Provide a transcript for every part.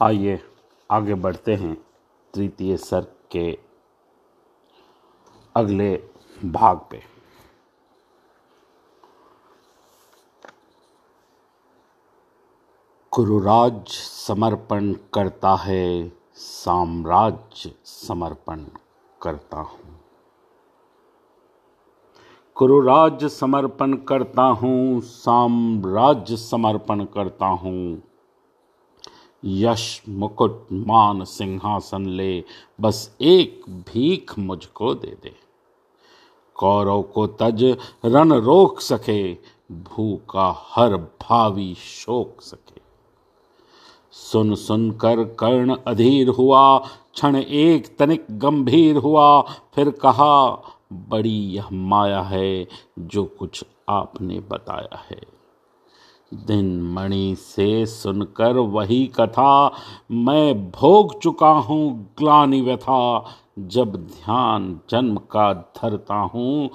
आइए आगे बढ़ते हैं तृतीय सर्ग के अगले भाग पे। कुरुराज समर्पण करता है, साम्राज्य समर्पण करता हूँ। कुरुराज समर्पण करता हूँ, साम्राज्य समर्पण करता हूँ। यश मुकुट मान सिंहासन ले, बस एक भीख मुझको दे दे। कौरव को तज रन रोक सके, भूखा हर भावी शोक सके। सुन सुन कर कर्ण अधीर हुआ, क्षण एक तनिक गंभीर हुआ, फिर कहा, बड़ी यह माया है, जो कुछ आपने बताया है। दिन मणि से सुनकर वही कथा मैं भोग चुका हूँ ग्लानि व्यथा। जब ध्यान जन्म का धरता हूँ,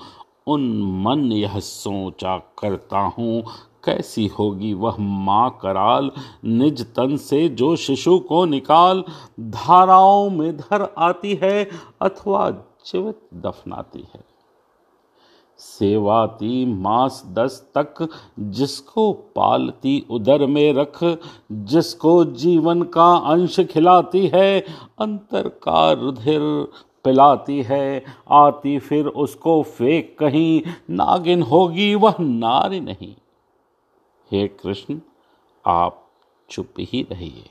उन मन यह सोचा करता हूँ। कैसी होगी वह माँ कराल? निज तन से जो शिशु को निकाल, धाराओं में धर आती है, अथवा जीवित दफनाती है। सेवाती मास दस तक, जिसको पालती उदर में रख, जिसको जीवन का अंश खिलाती है, अंतर का रुधिर पिलाती है। आती फिर उसको फेंक कहीं, नागिन होगी वह नारी नहीं। हे कृष्ण, आप चुप ही रहिए।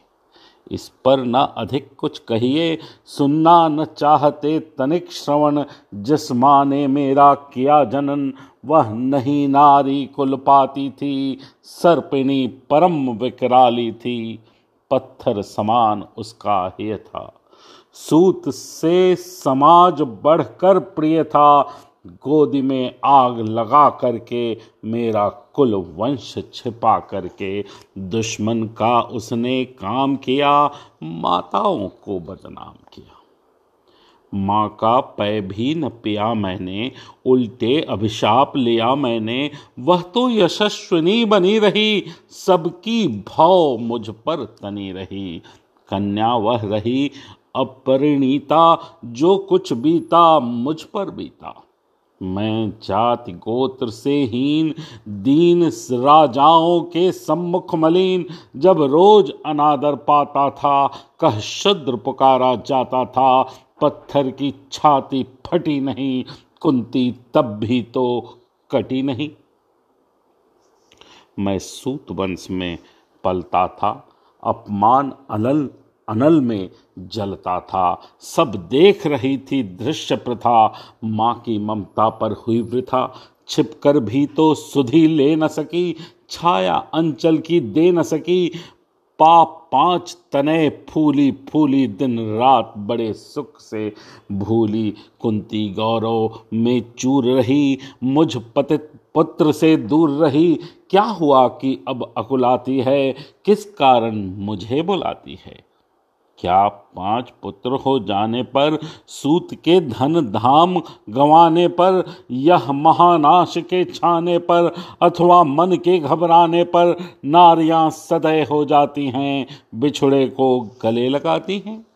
इस पर न अधिक कुछ कहिए, सुनना न चाहते तनिक श्रवण, जिस माँ ने मेरा किया जनन, वह नहीं नारी कुल पाती थी, सर्पिणी परम विकराली थी, पत्थर समान उसका हेय था। सूत से समाज बढ़कर प्रिय था गोदी में आग लगा करके मेरा कुल वंश छिपा करके दुश्मन का उसने काम किया, माताओं को बदनाम किया। माँ का पै भी न पिया मैंने, उल्टे अभिशाप लिया मैंने, वह तो यशस्विनी बनी रही, सबकी भाव मुझ पर तनी रही। कन्या वह रही, अपरिणीता, जो कुछ बीता मुझ पर बीता। मैं जाति गोत्र से हीन, दीन राजाओं के सम्मुख मलिन। जब रोज अनादर पाता था, कह शद्र पुकारा जाता था, पत्थर की छाती फटी नहीं, कुंती तब भी तो कटी नहीं। मैं सूत वंश में पलता था, अपमान अनल अनल में जलता था। सब देख रही थी दृश्य प्रथा। माँ की ममता पर हुई वृथा। छिपकर भी तो सुधी ले न सकी। छाया अंचल की दे न सकी। पाप पाँच तने फूली फूली दिन रात बड़े सुख से भूली। कुंती गौरव में चूर रही। मुझ पतित पुत्र से दूर रही। क्या हुआ कि अब अकुलाती है? किस कारण मुझे बुलाती है? क्या पाँच पुत्र हो जाने पर सूत के धन धाम गंवाने पर, यह महानाश के छाने पर, अथवा मन के घबराने पर नारियाँ सदय हो जाती हैं, बिछड़े को गले लगाती हैं?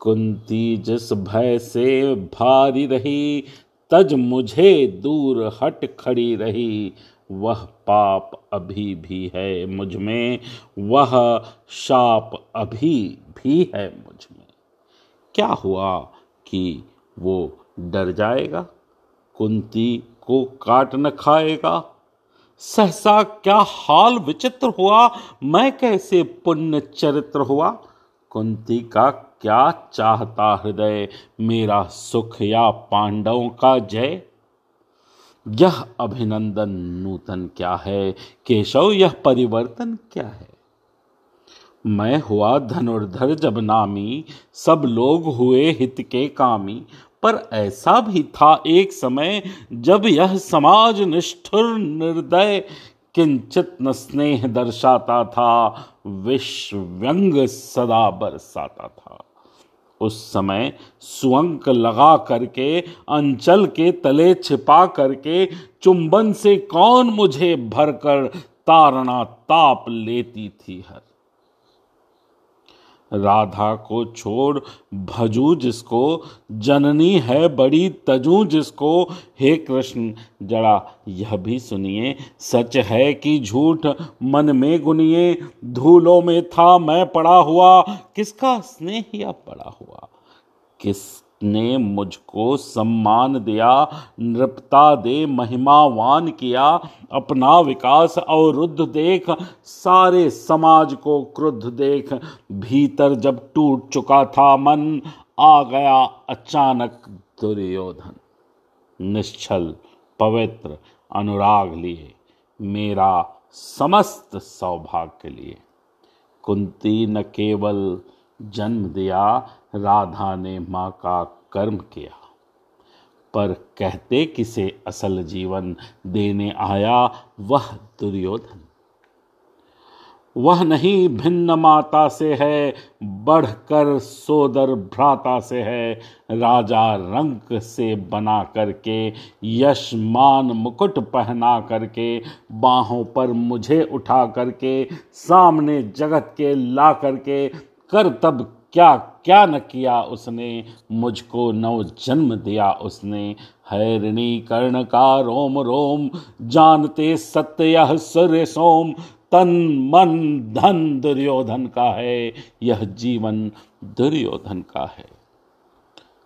कुंती जिस भय से भारी रही, तज मुझे दूर हट खड़ी रही वह पाप अभी भी है मुझमें, वह शाप अभी भी है मुझमें। क्या हुआ कि वो डर जाएगा? कुंती को काट न खाएगा? सहसा क्या हाल विचित्र हुआ? मैं कैसे पुण्य चरित्र हुआ? कुंती का क्या चाहता हृदय? मेरा सुख या पांडवों का जय? यह अभिनंदन नूतन क्या है? केशव, यह परिवर्तन क्या है? मैं हुआ धनुर्धर जब नामी, सब लोग हुए हित के कामी। पर ऐसा भी था एक समय जब यह समाज निष्ठुर निर्दय, किंचित न स्नेह दर्शाता था विश्व व्यंग सदा बरसाता था। उस समय सुअंक लगा करके, अंचल के तले छिपा करके, चुंबन से कौन मुझे भरकर तारणा ताप लेती थी हर। राधा को छोड़, भजू जिसको, जननी है बड़ी तजू जिसको। हे कृष्ण, जरा यह भी सुनिए। सच है कि झूठ मन में गुनिए। धूलों में था मैं पड़ा हुआ। किसका स्नेह या पड़ा हुआ? किस ने मुझको सम्मान दिया, नृपता दे, महिमावान किया। अपना विकास अवरुद्ध देख, सारे समाज को क्रुद्ध देख। भीतर जब टूट चुका था मन, आ गया अचानक दुर्योधन। निश्चल, पवित्र, अनुराग लिए। मेरा समस्त सौभाग्य लिए। कुंती न केवल जन्म दिया, राधा ने माँ का कर्म किया। पर कहते किसे असल जीवन देने आया वह दुर्योधन? वह नहीं भिन्न माता से है, बढ़कर सोदर भ्राता से है। राजा रंग से बना करके यशमान मुकुट पहना करके, बाहों पर मुझे उठा करके, सामने जगत के ला करके कर तब क्या क्या न किया उसने? मुझको नव जन्म दिया उसने। हैरणी कर्ण का रोम रोम जानते सत्य सूर्य सोम। तन, मन, धन दुर्योधन का है, यह जीवन दुर्योधन का है।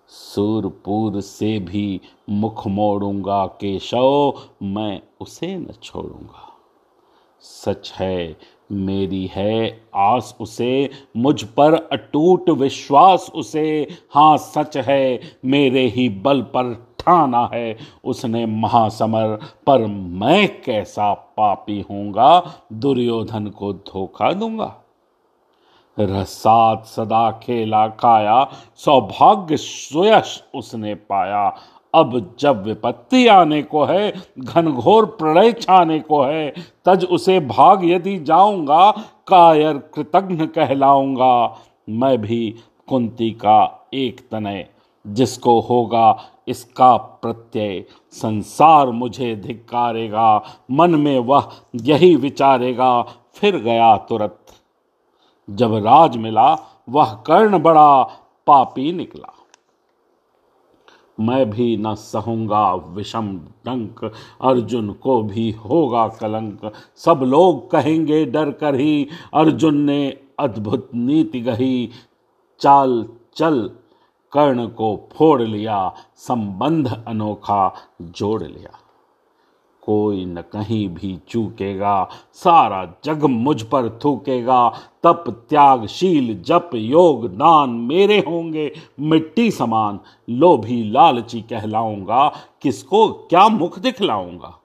सूरपुर से भी मुख मोड़ूँगा केशव, मैं उसे न छोड़ूँगा। सच है, मेरी है आस उसे, मुझ पर अटूट विश्वास उसे। हाँ सच है, मेरे ही बल पर ठाना है उसने महासमर। पर मैं कैसा पापी हूँगा दुर्योधन को धोखा दूँगा? रसात सदा खेला खाया, सौभाग्य सुयश उसने पाया। अब जब विपत्ति आने को है, घनघोर प्रलय छाने को है, तज उसे भाग यदि जाऊँगा, कायर कृतघ्न कहलाऊँगा। मैं भी कुंती का एक तनय, जिसको होगा इसका प्रत्यय। संसार मुझे धिक्कारेगा, मन में वह यही विचारेगा, फिर गया तुरंत। जब राज मिला, वह कर्ण बड़ा पापी निकला। मैं भी न सहूँगा विषम डंक, अर्जुन को भी होगा कलंक। सब लोग कहेंगे डर कर ही, अर्जुन ने अद्भुत नीति गही। चाल चल, कर्ण को फोड़ लिया, संबंध अनोखा जोड़ लिया। कोई न कहीं भी चूकेगा। सारा जग मुझ पर थूकेगा। तप, त्याग, शील, जप, योग, दान मेरे होंगे। मिट्टी समान, लोभी, लालची कहलाऊँगा। किसको क्या मुख दिखलाऊँगा?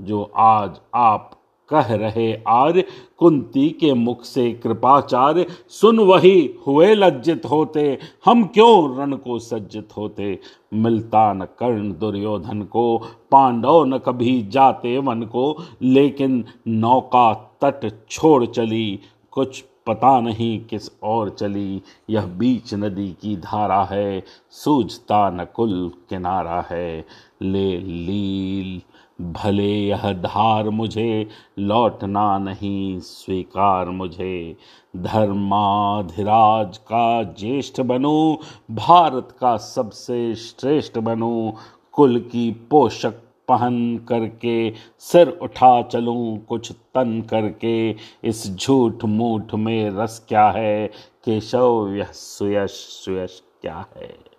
जो आज आप कह रहे आर्य, कुंती के मुख से कृपाचार्य, सुन वही हुए लज्जित होते, हम क्यों रण को सज्जित होते? मिलता न कर्ण दुर्योधन को, पांडव न कभी जाते वन को, लेकिन नौका तट छोड़ चली, कुछ पता नहीं किस और चली, यह बीच नदी की धारा है, सूझता न कुल किनारा है, ले लील भले यह धार मुझे, लौटना नहीं, स्वीकार मुझे। धर्माधिराज का ज्येष्ठ बनूं, भारत का सबसे श्रेष्ठ बनूं। कुल की पोषक पहन करके सिर उठा चलूँ, कुछ तन करके। इस झूठ मूठ में रस क्या है? केशव, यह सुयश सुयश क्या है?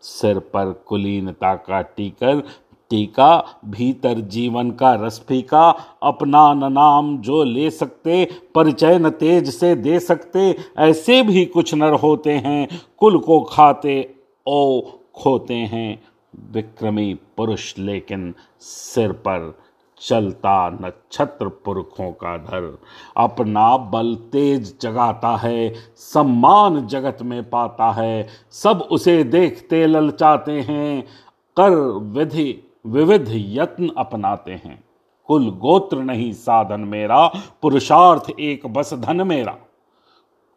सिर पर कुलीनता का टीकर टीका भीतर जीवन का रस फीका अपना न नाम जो ले सकते, परिचय न तेज से दे सकते, ऐसे भी कुछ नर होते हैं, कुल को खाते ओ खोते हैं। विक्रमी पुरुष लेकिन सिर पर चलता नक्षत्र पुरखों का धर। अपना बल तेज जगाता है, सम्मान जगत में पाता है, सब उसे देखते ललचाते हैं, कर विधि विविध यत्न अपनाते हैं। कुल गोत्र नहीं साधन मेरा, पुरुषार्थ एक बस धन मेरा।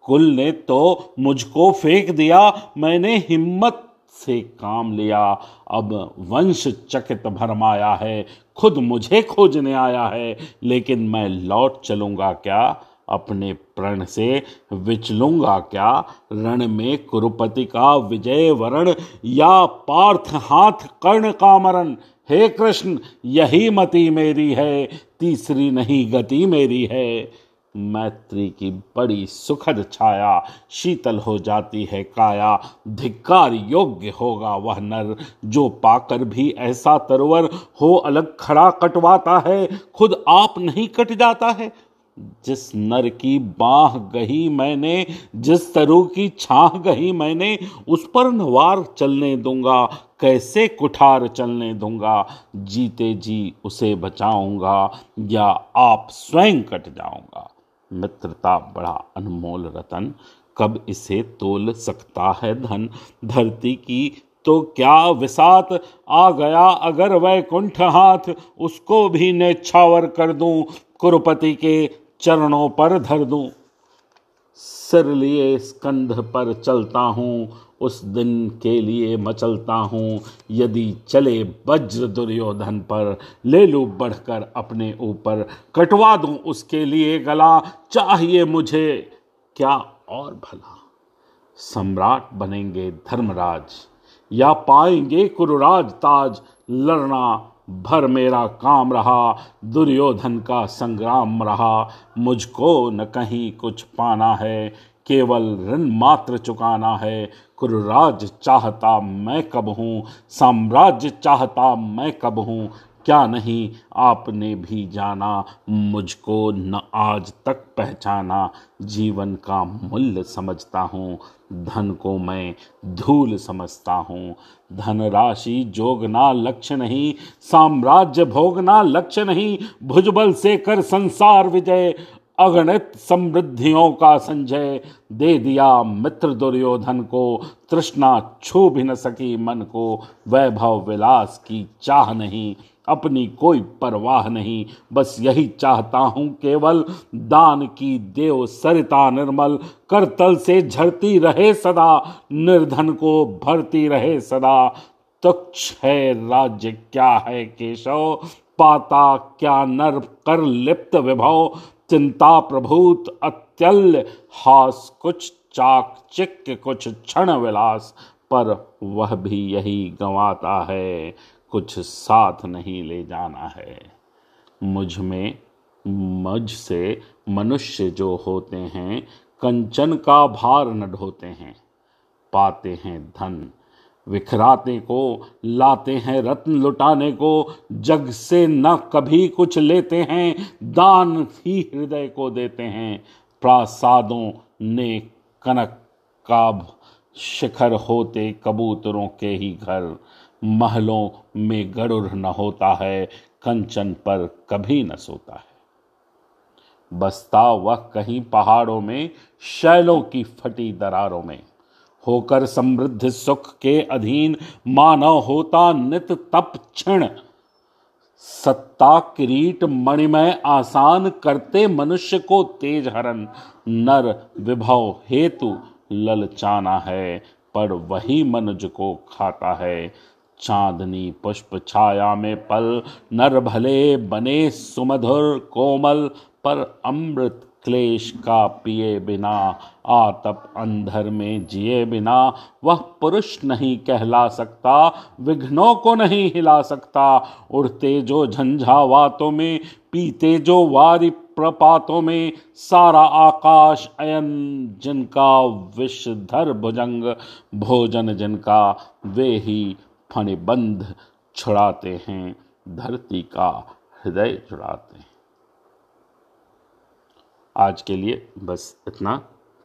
कुल ने तो मुझको फेंक दिया, मैंने हिम्मत से काम लिया। अब वंश चकित भरमाया है, खुद मुझे खोजने आया है। लेकिन मैं लौट चलूँगा क्या? अपने प्रण से विचलूँगा क्या? रण में कुरुपति का विजय वरण, या पार्थ हाथ कर्ण का मरण? हे कृष्ण, यही मति मेरी है, तीसरी नहीं गति मेरी है। मैत्री की बड़ी सुखद छाया, शीतल हो जाती है काया। धिक्कार योग्य होगा वह नर, जो पाकर भी ऐसा तरवर हो अलग खड़ा कटवाता है, खुद आप नहीं कट जाता है। जिस नर की बाह गही मैंने, जिस तरु की छाह गही मैंने, उस पर नवार चलने दूँगा। कैसे कुठार चलने दूँगा? जीते जी उसे बचाऊँगा या आप स्वयं कट जाऊँगा? मित्रता बड़ा अनमोल रतन, कब इसे तोल सकता है धन? धरती की तो क्या विसात आ गया? अगर वैकुंठ हाथ, उसको भी नेच्छावर कर दूँ, कुरुपति के चरणों पर धर दूँ। सिर लिए स्कंध पर चलता हूँ, उस दिन के लिए मचलता हूँ। यदि चले वज्र दुर्योधन पर, ले लूँ बढ़कर अपने ऊपर। कटवा दूँ उसके लिए गला, चाहिए मुझे। क्या और भला? सम्राट बनेंगे धर्मराज। या पाएँगे कुरुराज ताज, लड़ना भर मेरा काम रहा, दुर्योधन का संग्राम रहा। मुझको न कहीं कुछ पाना है, केवल ऋण मात्र चुकाना है। कुरुराज चाहता मैं कब हूँ, साम्राज्य चाहता मैं कब हूँ क्या नहीं, आपने भी जाना, मुझको न आज तक पहचाना। जीवन का मूल्य समझता हूँ, धन को मैं धूल समझता हूँ। धन राशि जोगना लक्ष्य नहीं, साम्राज्य भोगना लक्ष्य नहीं, भुजबल से कर संसार विजय। अगणित समृद्धियों का संजय, दे दिया मित्र दुर्योधन को, तृष्णा छू भी न सकी मन को, वैभव विलास की चाह नहीं। अपनी कोई परवाह नहीं। बस यही चाहता हूँ केवल दान की देव सरिता निर्मल। करतल से झरती रहे सदा, निर्धन को भरती रहे सदा। तुक्ष है राज्य, क्या है केशव? पाता क्या नर कर लिप्त विभव? चिंता प्रभूत अत्यल्य, हास कुछ चाक चिक कुछ क्षण विलास। पर वह भी यही गंवाता है। कुछ साथ नहीं ले जाना है। मुझमें, मुझ से मनुष्य जो होते हैं, कंचन का भार न ढोते हैं। पाते हैं धन, विखराते को, लाते हैं रत्न, लुटाने को, जग से न कभी कुछ लेते हैं, दान ही हृदय को देते हैं। प्रासादों ने कनक का शिखर होते कबूतरों के ही घर महलों में गरुड़ न होता है, कंचन पर कभी न सोता है। बसता वह कहीं पहाड़ों में, शैलों की फटी दरारों में। होकर समृद्ध सुख के अधीन मानव होता नित तप क्षण। सत्ता किरीट मणिमय आसान करते मनुष्य को तेज हरण। नर विभव हेतु ललचाना है, पर वही मनुज को खाता है। चांदनी पुष्प छाया में पल, नर भले बने सुमधुर कोमल, पर अमृत क्लेश का पिए बिना, आतप अंधर में जिए बिना, वह पुरुष नहीं कहला सकता, विघ्नों को नहीं हिला सकता, उड़ते जो झंझावातों में, पीते जो वारी प्रपातों में, सारा आकाश अयन जिनका विषधर भुजंग, भोजन जिनका वे ही फणिबंध छुड़ाते हैं धरती का हृदय छुड़ाते हैं। आज के लिए बस इतना।